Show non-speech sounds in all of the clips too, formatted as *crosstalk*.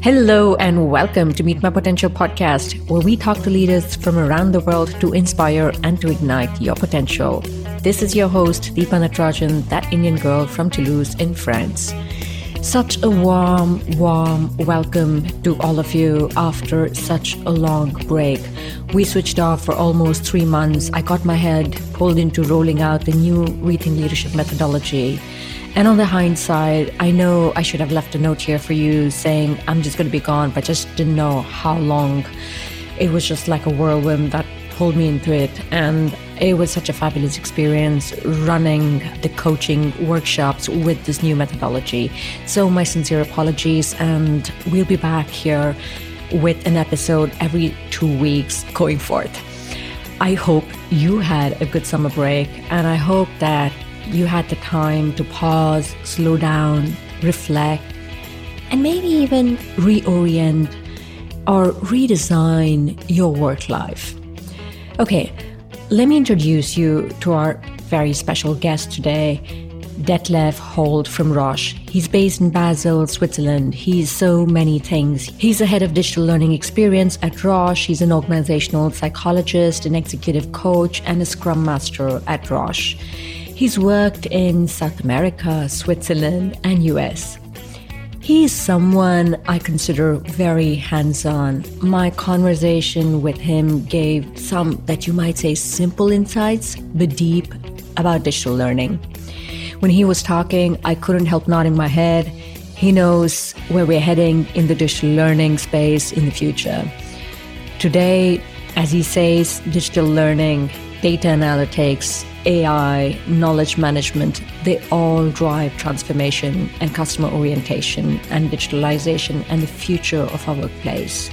Hello, and welcome to Meet My Potential podcast, where we talk to leaders from around the world to inspire and to ignite your potential. This is your host, Deepa Natarajan, that Indian girl from Toulouse in France. Such a warm, warm welcome to all of you after such a long break. We switched off for almost three months. I got my head pulled into rolling out the new Rethink Leadership methodology. And on the hindsight, I know I should have left a note here for you saying I'm just going to be gone, but just didn't know how long. It was just like a whirlwind that pulled me into it. And it was such a fabulous experience running the coaching workshops with this new methodology. So, my sincere apologies. And we'll be back here with an episode every two weeks going forth. I hope you had a good summer break, and I hope that you had the time to pause, slow down, reflect, and maybe even reorient or redesign your work life. Okay, let me introduce you to our very special guest today, Detlef Holt from Roche. He's based in Basel, Switzerland. He's so many things. He's the head of digital learning experience at Roche. He's an organizational psychologist, an executive coach, and a scrum master at Roche. He's worked in South America, Switzerland, and US. He's someone I consider very hands on. My conversation with him gave some that you might say simple insights, but deep about digital learning. When he was talking, I couldn't help nodding my head. He knows where we're heading in the digital learning space in the future. Today, as he says, digital learning, data analytics, AI, knowledge management, they all drive transformation and customer orientation and digitalization and the future of our workplace.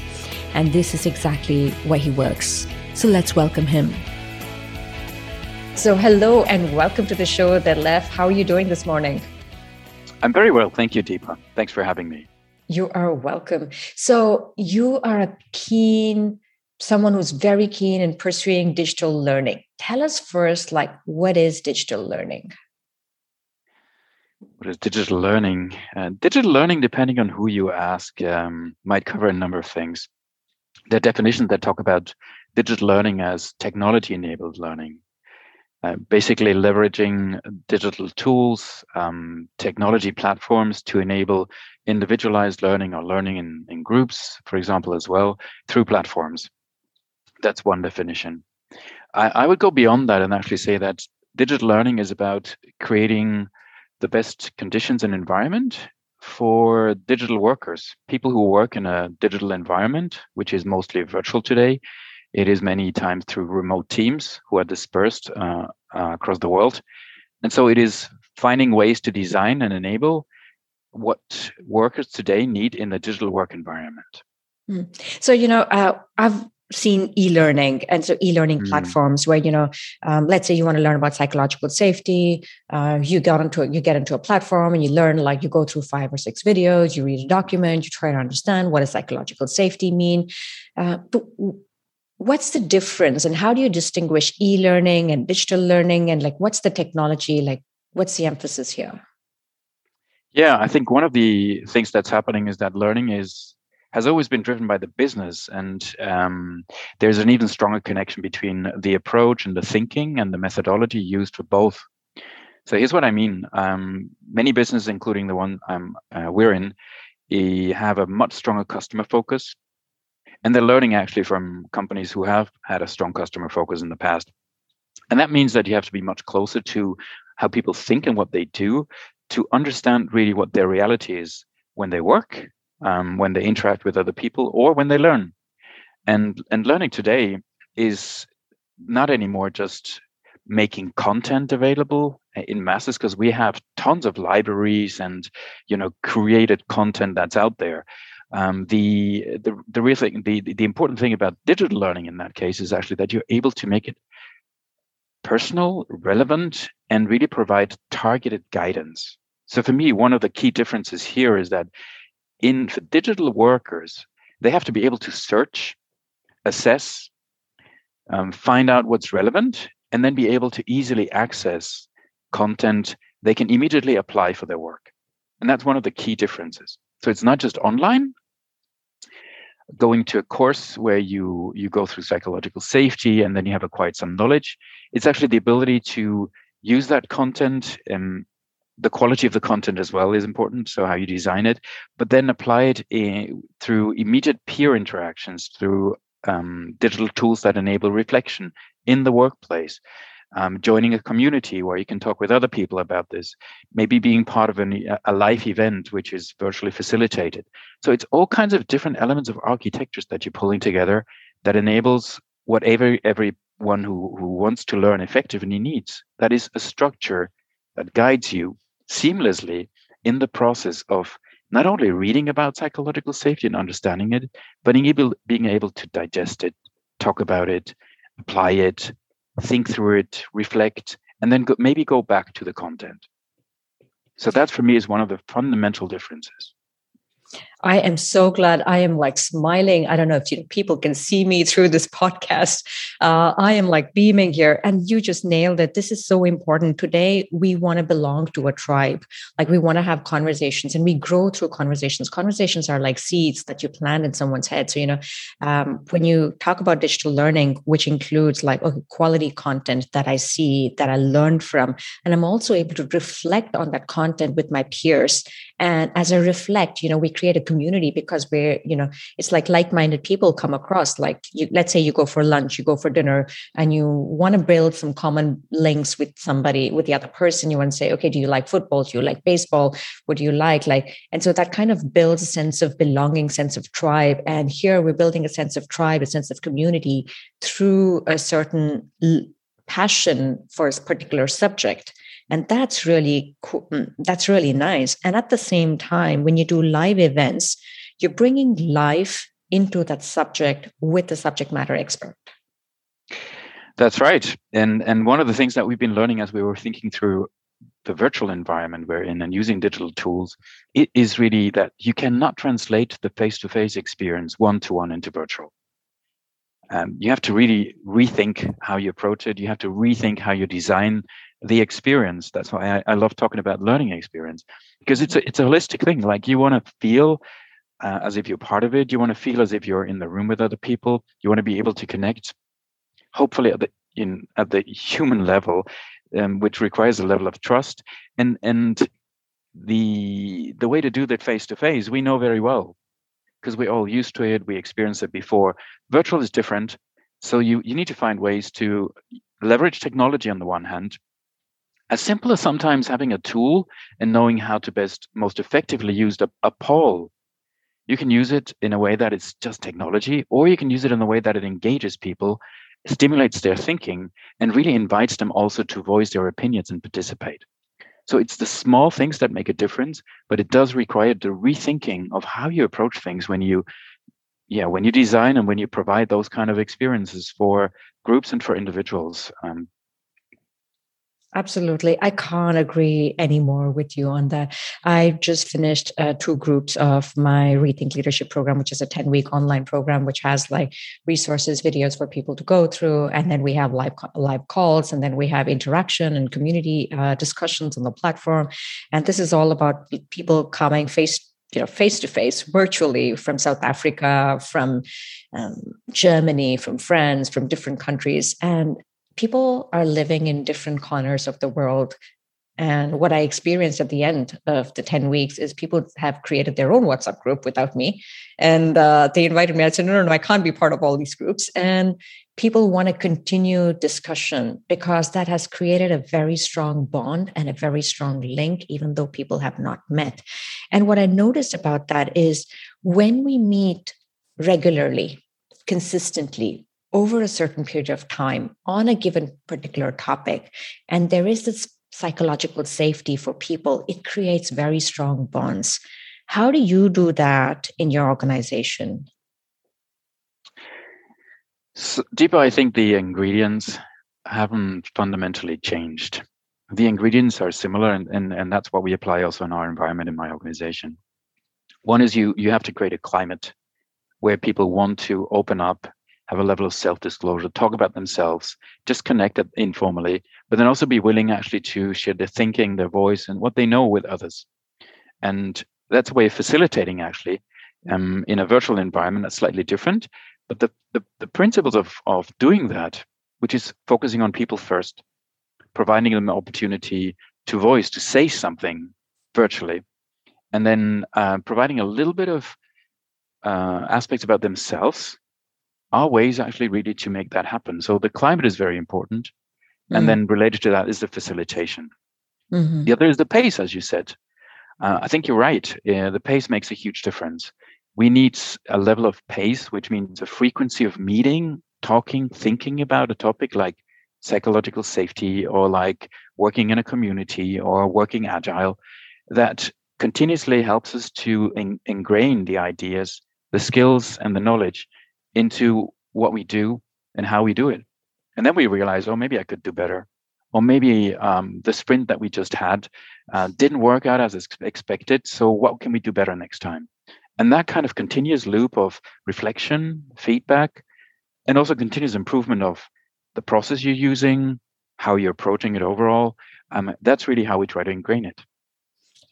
And this is exactly where he works. So let's welcome him. So, hello and welcome to the show, Detlef. How are you doing this morning? I'm very well. Thank you, Deepa. Thanks for having me. You are welcome. So, you are a keen someone who's very keen in pursuing digital learning. Tell us first, like, what is digital learning? What is digital learning? Uh, digital learning, depending on who you ask, um, might cover a number of things. There are definitions that talk about digital learning as technology enabled learning. Uh, basically, leveraging digital tools, um, technology platforms to enable individualized learning or learning in, in groups, for example, as well, through platforms that's one definition. I, I would go beyond that and actually say that digital learning is about creating the best conditions and environment for digital workers, people who work in a digital environment, which is mostly virtual today. It is many times through remote teams who are dispersed uh, uh, across the world. And so it is finding ways to design and enable what workers today need in the digital work environment. Mm. So, you know, uh, I've seen e-learning and so e-learning mm. platforms where you know um, let's say you want to learn about psychological safety uh, you get into you get into a platform and you learn like you go through five or six videos you read a document you try to understand what does psychological safety mean uh, but what's the difference and how do you distinguish e-learning and digital learning and like what's the technology like what's the emphasis here yeah i think one of the things that's happening is that learning is has always been driven by the business. And um, there's an even stronger connection between the approach and the thinking and the methodology used for both. So here's what I mean. Um, many businesses, including the one um, uh, we're in, have a much stronger customer focus. And they're learning actually from companies who have had a strong customer focus in the past. And that means that you have to be much closer to how people think and what they do to understand really what their reality is when they work um, when they interact with other people or when they learn. And and learning today is not anymore just making content available in masses because we have tons of libraries and you know created content that's out there. Um, the, the the real thing, the the important thing about digital learning in that case is actually that you're able to make it personal, relevant, and really provide targeted guidance. So for me, one of the key differences here is that in for digital workers, they have to be able to search, assess, um, find out what's relevant, and then be able to easily access content they can immediately apply for their work. And that's one of the key differences. So it's not just online, going to a course where you you go through psychological safety and then you have acquired some knowledge it's actually the ability to use that content and the quality of the content as well is important so how you design it but then apply it in, through immediate peer interactions through um, digital tools that enable reflection in the workplace um, joining a community where you can talk with other people about this, maybe being part of an, a live event which is virtually facilitated. So it's all kinds of different elements of architectures that you're pulling together that enables whatever everyone who, who wants to learn effectively needs. That is a structure that guides you seamlessly in the process of not only reading about psychological safety and understanding it, but being able, being able to digest it, talk about it, apply it, think through it, reflect, and then go, maybe go back to the content. So that for me is one of the fundamental differences. I am so glad. I am like smiling. I don't know if you know, people can see me through this podcast. Uh, I am like beaming here, and you just nailed it. This is so important. Today, we want to belong to a tribe. Like we want to have conversations, and we grow through conversations. Conversations are like seeds that you plant in someone's head. So you know, um, when you talk about digital learning, which includes like okay, quality content that I see that I learned from, and I'm also able to reflect on that content with my peers. And as I reflect, you know, we create a community because we're you know it's like like-minded people come across. Like you, let's say you go for lunch you go for dinner and you want to build some common links with somebody with the other person. You want to say okay do you like football? Do you like baseball? What do you like? Like and so that kind of builds a sense of belonging sense of tribe. And here we're building a sense of tribe a sense of community through a certain passion for a particular subject and that's really cool. Mm, that's really nice. And at the same time when you do live events you're bringing life into that subject with the subject matter expert. That's right. And and one of the things that we've been learning as we were thinking through the virtual environment we're in and using digital tools it is really that you cannot translate the face-to-face experience one-to-one into virtual. Um, you have to really rethink how you approach it. You have to rethink how you design the experience. That's why I, I love talking about learning experience because it's a it's a holistic thing. Like you want to feel uh, as if you're part of it. You want to feel as if you're in the room with other people. You want to be able to connect, hopefully at the in at the human *laughs* level, um, which requires a level of trust. And and the the way to do that face to face, we know very well because we're all used to it. We experienced it before. Virtual is different. So you you need to find ways to leverage technology on the one hand as simple as sometimes having a tool and knowing how to best most effectively use a, a poll you can use it in a way that it's just technology or you can use it in a way that it engages people stimulates their thinking and really invites them also to voice their opinions and participate. So it's the small things that make a difference but it does require the rethinking of how you approach things when you yeah when you design and when you provide those kind of experiences for groups and for individuals um, Absolutely. I can't agree anymore with you on that. I just finished uh, two groups of my Rethink Leadership program, which is a 10 week online program, which has like resources, videos for people to go through. And then we have live, live calls, and then we have interaction and community uh, discussions on the platform. And this is all about people coming face you know face to face virtually from south africa from um, germany from france from different countries and people are living in different corners of the world. And what I experienced at the end of the 10 weeks is people have created their own WhatsApp group without me. And uh, they invited me. I said, no, no, no, I can't be part of all these groups. And people want to continue discussion because that has created a very strong bond and a very strong link, even though people have not met. And what I noticed about that is when we meet regularly, consistently, over a certain period of time on a given particular topic, and there is this psychological safety for people, it creates very strong bonds. How do you do that in your organization? So, Deepa, I think the ingredients haven't fundamentally changed. The ingredients are similar, and, and, and that's what we apply also in our environment in my organization. One is you you have to create a climate where people want to open up have a level of self-disclosure, talk about themselves, just connect informally, but then also be willing actually to share their thinking, their voice, and what they know with others. And that's a way of facilitating actually Um, in a virtual environment, that's slightly different. But the, the, the principles of, of doing that, which is focusing on people first, providing them an opportunity to voice, to say something virtually, and then uh, providing a little bit of uh, aspects about themselves are ways actually really to make that happen. So the climate is very important. Mm-hmm. And then related to that is the facilitation. Mm-hmm. The other is the pace, as you said. Uh, I think you're right. Uh, the pace makes a huge difference. We need a level of pace, which means a frequency of meeting, talking, thinking about a topic like psychological safety or like working in a community or working agile that continuously helps us to in, ingrain the ideas, the skills, and the knowledge into what we do and how we do it. And then we realize, oh, maybe I could do better. Or maybe um, the sprint that we just had uh, didn't work out as expected. So, what can we do better next time? And that kind of continuous loop of reflection, feedback, and also continuous improvement of the process you're using, how you're approaching it overall. Um, that's really how we try to ingrain it.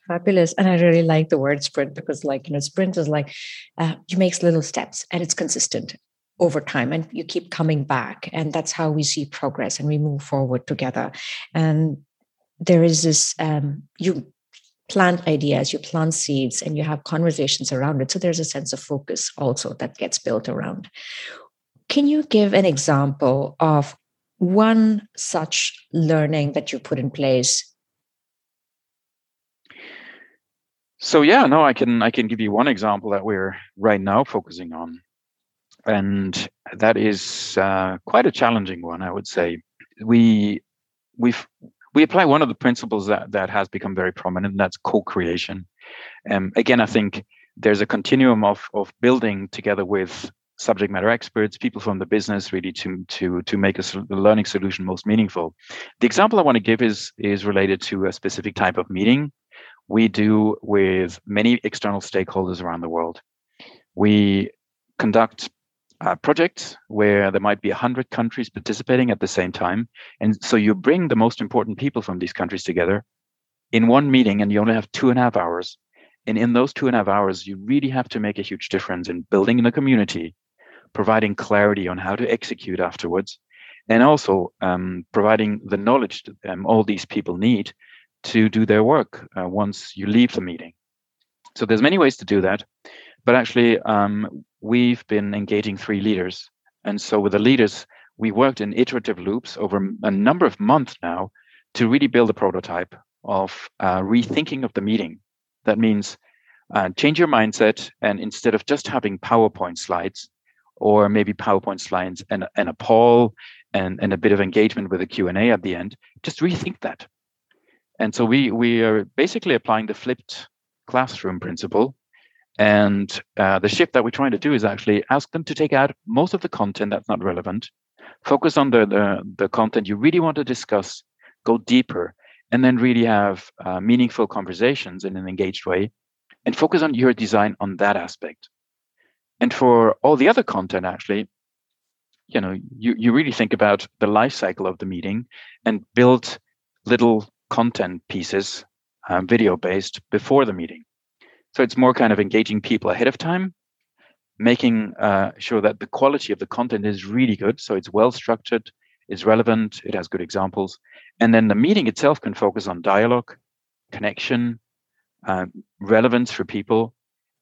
Fabulous. And I really like the word sprint because, like, you know, sprint is like uh, you make little steps and it's consistent over time and you keep coming back. And that's how we see progress and we move forward together. And there is this, um, you plant ideas, you plant seeds, and you have conversations around it. So there's a sense of focus also that gets built around. Can you give an example of one such learning that you put in place So yeah, no, I can I can give you one example that we're right now focusing on, and that is uh, quite a challenging one, I would say. We we we apply one of the principles that that has become very prominent, and that's co-creation. Um, again, I think there's a continuum of of building together with subject matter experts, people from the business, really to to to make a, learning solution most meaningful. The example I want to give is is related to a specific type of meeting we do with many external stakeholders around the world. We conduct uh, projects where there might be 100 countries participating at the same time. And so you bring the most important people from these countries together in one meeting, and you only have two and a half hours. And in those two and a half hours, you really have to make a huge difference in building the community, providing clarity on how to execute afterwards, and also um, providing the knowledge that um, all these people need to do their work uh, once you leave the meeting. So there's many ways to do that, but actually um, we've been engaging three leaders, and so with the leaders we worked in iterative loops over a number of months now to really build a prototype of uh, rethinking of the meeting. That means uh, change your mindset, and instead of just having PowerPoint slides or maybe PowerPoint slides and, and a poll and, and a bit of engagement with a Q&A at the end, just rethink that and so we we are basically applying the flipped classroom principle. And uh, the shift that we're trying to do is actually ask them to take out most of the content that's not relevant, focus on the the, the content you really want to discuss, go deeper, and then really have uh, meaningful conversations in an engaged way, and focus on your design on that aspect. And for all the other content, actually, you know, you, you really think about the life cycle of the meeting and build little content pieces, um, video based, before the meeting. So it's more kind of engaging people ahead of time, making uh, sure that the quality of the content is really good. So it's well structured, it's relevant, it has good examples. And then the meeting itself can focus on dialogue, connection, uh, relevance for people,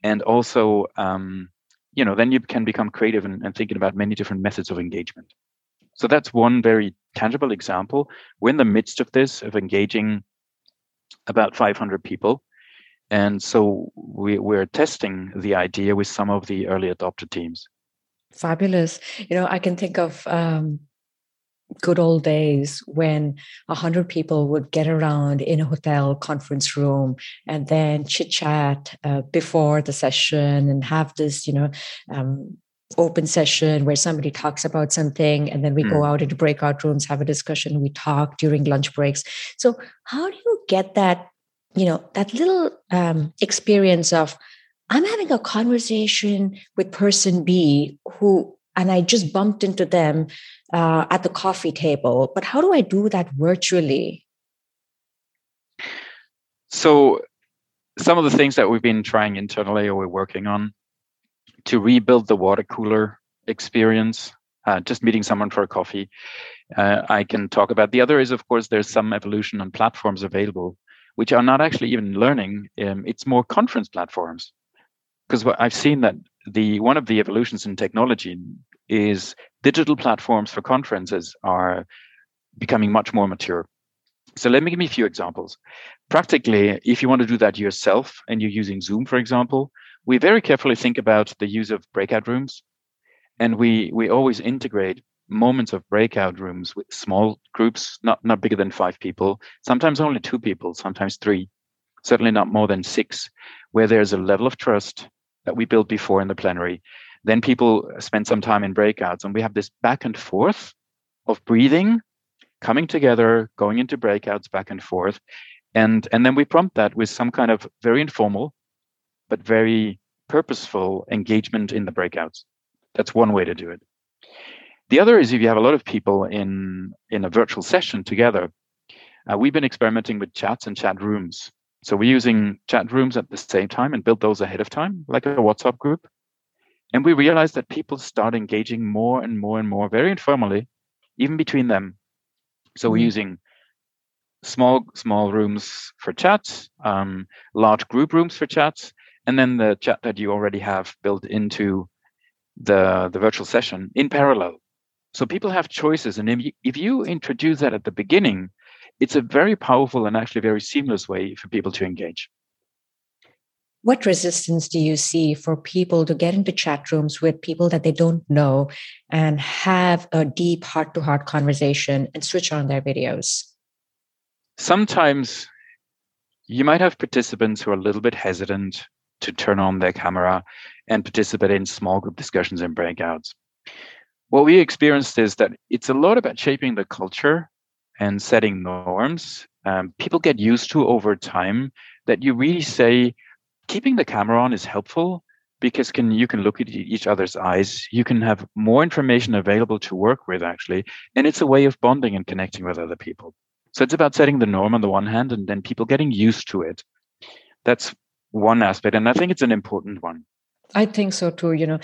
and also, um, you know, then you can become creative and, and thinking about many different methods of engagement. So that's one very tangible example. We're in the midst of this, of engaging about 500 people. And so we, we're testing the idea with some of the early adopter teams. Fabulous. You know, I can think of um, good old days when a hundred people would get around in a hotel conference room and then chit chat uh, before the session and have this, you know, um, open session where somebody talks about something and then we mm. go hmm. out into breakout rooms have a discussion we talk during lunch breaks so how do you get that you know that little um, experience of i'm having a conversation with person b who and i just bumped into them uh, at the coffee table but how do i do that virtually so some of the things that we've been trying internally or we're working on to rebuild the water cooler experience, uh, just meeting someone for a coffee. Uh, I can talk about. The other is, of course, there's some evolution on platforms available, which are not actually even learning. Um, it's more conference platforms, because I've seen that the one of the evolutions in technology is digital platforms for conferences are becoming much more mature. So let me give me a few examples. Practically, if you want to do that yourself and you're using Zoom, for example, we very carefully think about the use of breakout rooms. And we we always integrate moments of breakout rooms with small groups, not, not bigger than five people, sometimes only two people, sometimes three, certainly not more than six, where there's a level of trust that we built before in the plenary. Then people spend some time in breakouts, and we have this back and forth of breathing coming together, going into breakouts back and forth. And, and then we prompt that with some kind of very informal, but very purposeful engagement in the breakouts. That's one way to do it. The other is if you have a lot of people in, in a virtual session together, uh, we've been experimenting with chats and chat rooms. So we're using chat rooms at the same time and build those ahead of time, like a WhatsApp group. And we realized that people start engaging more and more and more, very informally, even between them, so mm-hmm. we're using small small rooms for chats, um, large group rooms for chats, and then the chat that you already have built into the the virtual session in parallel. So people have choices, and if you, if you introduce that at the beginning, it's a very powerful and actually very seamless way for people to engage. What resistance do you see for people to get into chat rooms with people that they don't know and have a deep heart to heart conversation and switch on their videos? Sometimes you might have participants who are a little bit hesitant to turn on their camera and participate in small group discussions and breakouts. What we experienced is that it's a lot about shaping the culture and setting norms. Um, people get used to over time that you really say, keeping the camera on is helpful because can you can look at each other's eyes you can have more information available to work with actually and it's a way of bonding and connecting with other people so it's about setting the norm on the one hand and then people getting used to it that's one aspect and i think it's an important one I think so too. You know,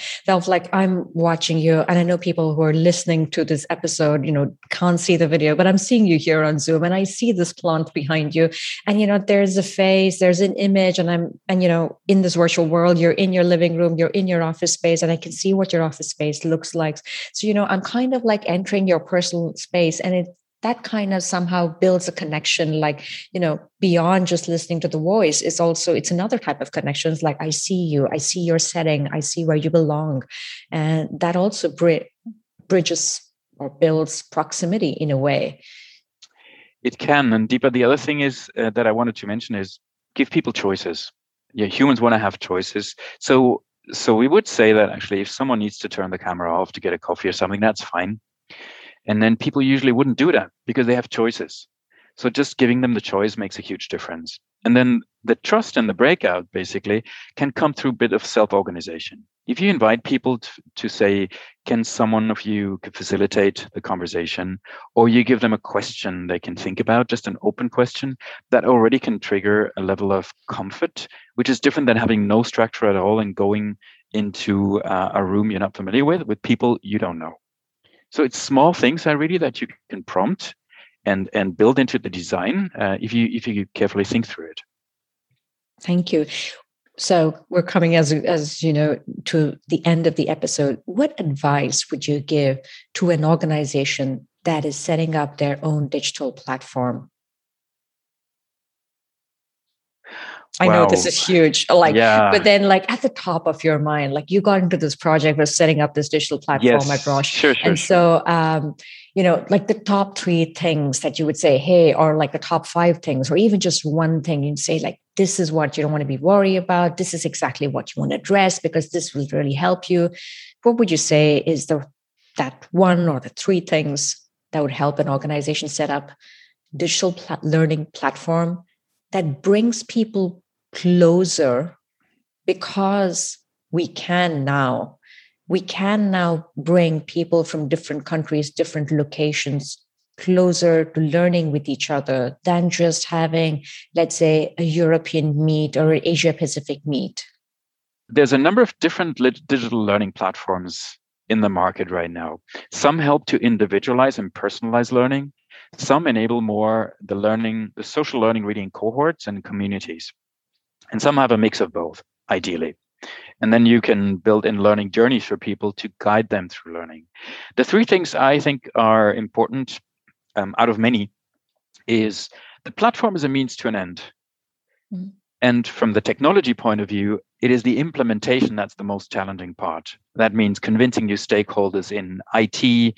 like I'm watching you, and I know people who are listening to this episode, you know, can't see the video, but I'm seeing you here on Zoom, and I see this plant behind you, and you know, there's a face, there's an image, and I'm, and you know, in this virtual world, you're in your living room, you're in your office space, and I can see what your office space looks like. So you know, I'm kind of like entering your personal space, and it that kind of somehow builds a connection like you know beyond just listening to the voice it's also it's another type of connections like i see you i see your setting i see where you belong. And that also bridges or builds proximity in a way. It can and deepa the other thing is uh, that i wanted to mention is give people choices. Yeah humans want to have choices. So so we would say that actually if someone needs to turn the camera off to get a coffee or something that's fine and then people usually wouldn't do that because they have choices. So just giving them the choice makes a huge difference. And then the trust and the breakout basically can come through a bit of self-organization. If you invite people to, to say, can someone of you facilitate the conversation? Or you give them a question they can think about, just an open question, that already can trigger a level of comfort, which is different than having no structure at all and going into uh, a room you're not familiar with, with people you don't know. So it's small things are really that you can prompt and and build into the design uh, if you if you carefully think through it. Thank you. So we're coming as as you know to the end of the episode. What advice would you give to an organization that is setting up their own digital platform? I know this is huge. Like, yeah. but then like at the top of your mind, like you got into this project of setting up this digital platform yes. at Roche. Sure, sure, and sure. so, um, you know, like the top three things that you would say, hey, or like the top five things, or even just one thing you'd say, like, this is what you don't want to be worried about. This is exactly what you want to address because this will really help you. What would you say is the that one or the three things that would help an organization set up digital pl- learning platform that brings people closer because we can now we can now bring people from different countries different locations closer to learning with each other than just having let's say a european meet or an asia pacific meet there's a number of different digital learning platforms in the market right now. Some help to individualize and personalize learning. Some enable more the learning, the social learning really in cohorts and communities. And some have a mix of both, ideally. And then you can build in learning journeys for people to guide them through learning. The three things I think are important um, out of many is the platform is a means to an end. Mm-hmm. And from the technology point of view, it is the implementation that's the most challenging part. That means convincing your stakeholders in IT,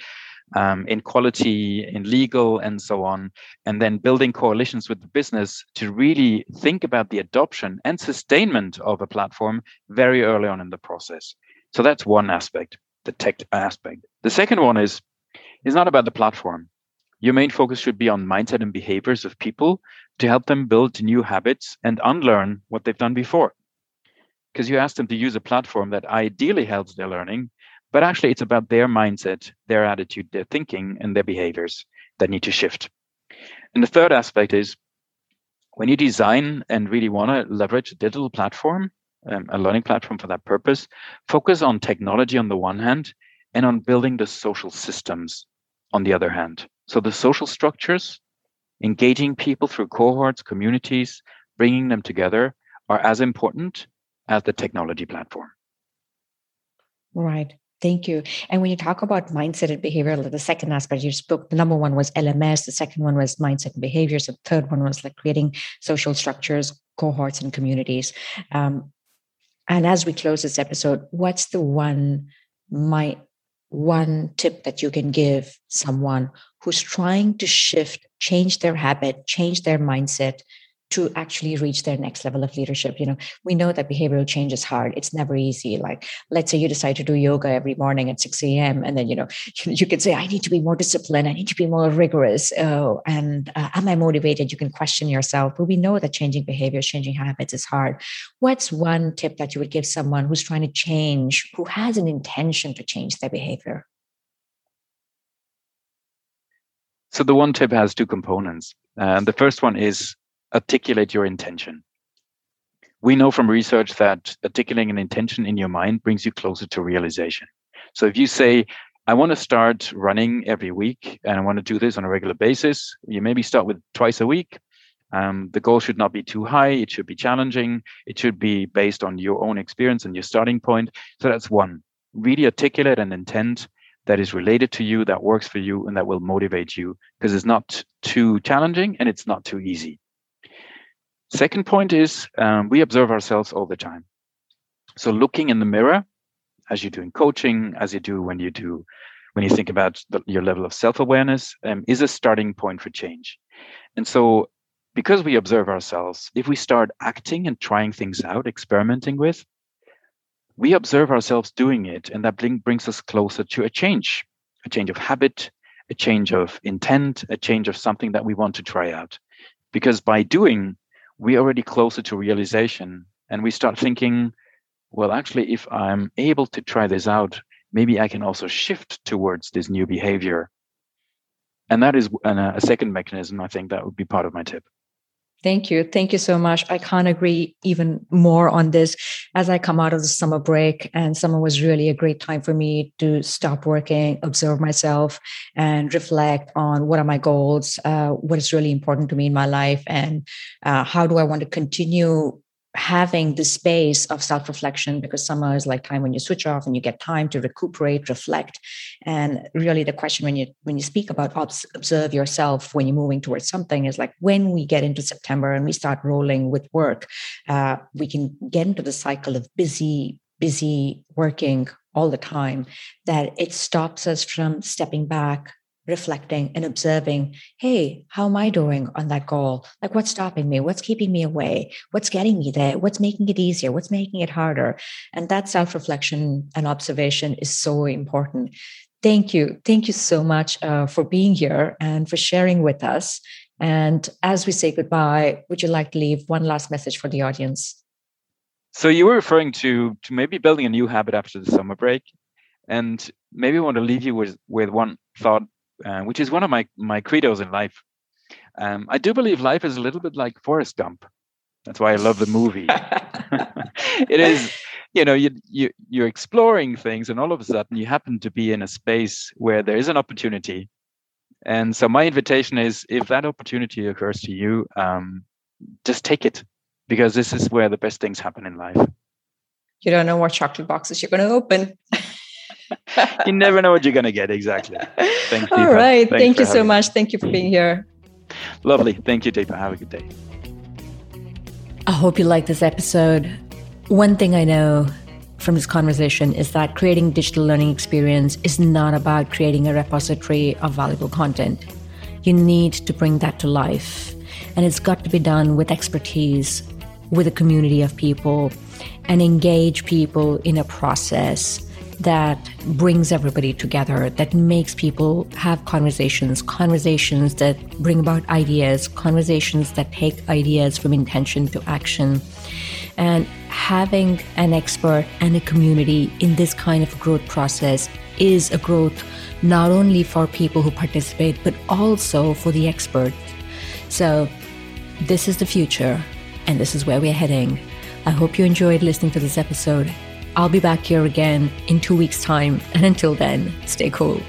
um, in quality, in legal, and so on, and then building coalitions with the business to really think about the adoption and sustainment of a platform very early on in the process. So that's one aspect, the tech aspect. The second one is is not about the platform. Your main focus should be on mindset and behaviors of people to help them build new habits and unlearn what they've done before. Because you ask them to use a platform that ideally helps their learning, but actually it's about their mindset, their attitude, their thinking, and their behaviors that need to shift. And the third aspect is when you design and really want to leverage a digital platform, um, a learning platform for that purpose, focus on technology on the one hand and on building the social systems on the other hand. So the social structures engaging people through cohorts, communities, bringing them together are as important as the technology platform. Right. Thank you. And when you talk about mindset and behavior, the second aspect you spoke, the number one was LMS, the second one was mindset and behaviors, the third one was like creating social structures, cohorts, and communities. Um, and as we close this episode, what's the one my one tip that you can give someone who's trying to shift, change their habit, change their mindset to actually reach their next level of leadership you know? We know that behavioral change is hard. It's never easy. Like let's say you decide to do yoga every morning at 6 a.m and then you know you, *laughs* you could say i need to be more disciplined. I need to be more rigorous. Oh and uh, am i motivated? You can question yourself. But we know that changing behaviors changing habits is hard. What's one tip that you would give someone who's trying to change who has an intention to change their behavior? So the one tip has two components. Uh, the first one is articulate your intention. We know from research that articulating an intention in your mind brings you closer to realization. So if you say, I want to start running every week and I want to do this on a regular basis, you maybe start with twice a week. Um, the goal should not be too high. It should be challenging. It should be based on your own experience and your starting point. So that's one. Really articulate an intent that is related to you, that works for you, and that will motivate you because it's not too challenging and it's not too easy. Second point is um, we observe ourselves all the time. So looking in the mirror, as you do in coaching, as you do when you do when you think about the, your level of self-awareness, um, is a starting point for change. And so, because we observe ourselves, if we start acting and trying things out, experimenting with, we observe ourselves doing it, and that bring, brings us closer to a change, a change of habit, a change of intent, a change of something that we want to try out. Because by doing, we're already closer to realization and we start thinking well actually if i'm able to try this out maybe i can also shift towards this new behavior. And that is a second mechanism i think that would be part of my tip Thank you. Thank you so much. I can't agree even more on this. As I come out of the summer break, and summer was really a great time for me to stop working, observe myself, and reflect on what are my goals, uh, what is really important to me in my life, and uh, how do I want to continue having the space of self-reflection because summer is like time when you switch off and you get time to recuperate reflect. And really the question when you when you speak about observe yourself when you're moving towards something is like when we get into september and we start rolling with work uh, we can get into the cycle of busy busy working all the time that it stops us from stepping back reflecting and observing hey how am i doing on that goal? Like what's stopping me? What's keeping me away? What's getting me there? What's making it easier? What's making it harder? And that self-reflection and observation is so important. Thank you. Thank you so much uh, for being here and for sharing with us. And as we say goodbye would you like to leave one last message for the audience? So you were referring to to maybe building a new habit after the summer break. And maybe I want to leave you with with one thought uh, which is one of my my credos in life. Um, I do believe life is a little bit like Forrest Gump. That's why I love the movie. *laughs* *laughs* it is you know you, you you're exploring things and all of a sudden you happen to be in a space where there is an opportunity and so my invitation is if that opportunity occurs to you um, just take it because this is where the best things happen in life you don't know what chocolate boxes you're going to open *laughs* *laughs* you never know what you're going to get exactly thank you all right Thanks thank you so much me. thank you for being here lovely thank you Deepa have a good day I hope you like this episode. One thing I know from this conversation is that creating digital learning experience is not about creating a repository of valuable content. You need to bring that to life. And it's got to be done with expertise, with a community of people, and engage people in a process that brings everybody together, that makes people have conversations, conversations that bring about ideas, conversations that take ideas from intention to action. And having an expert and a community in this kind of growth process is a growth not only for people who participate, but also for the expert. So, this is the future, and this is where we're heading. I hope you enjoyed listening to this episode I'll be back here again in two weeks' time. And until then, stay cool.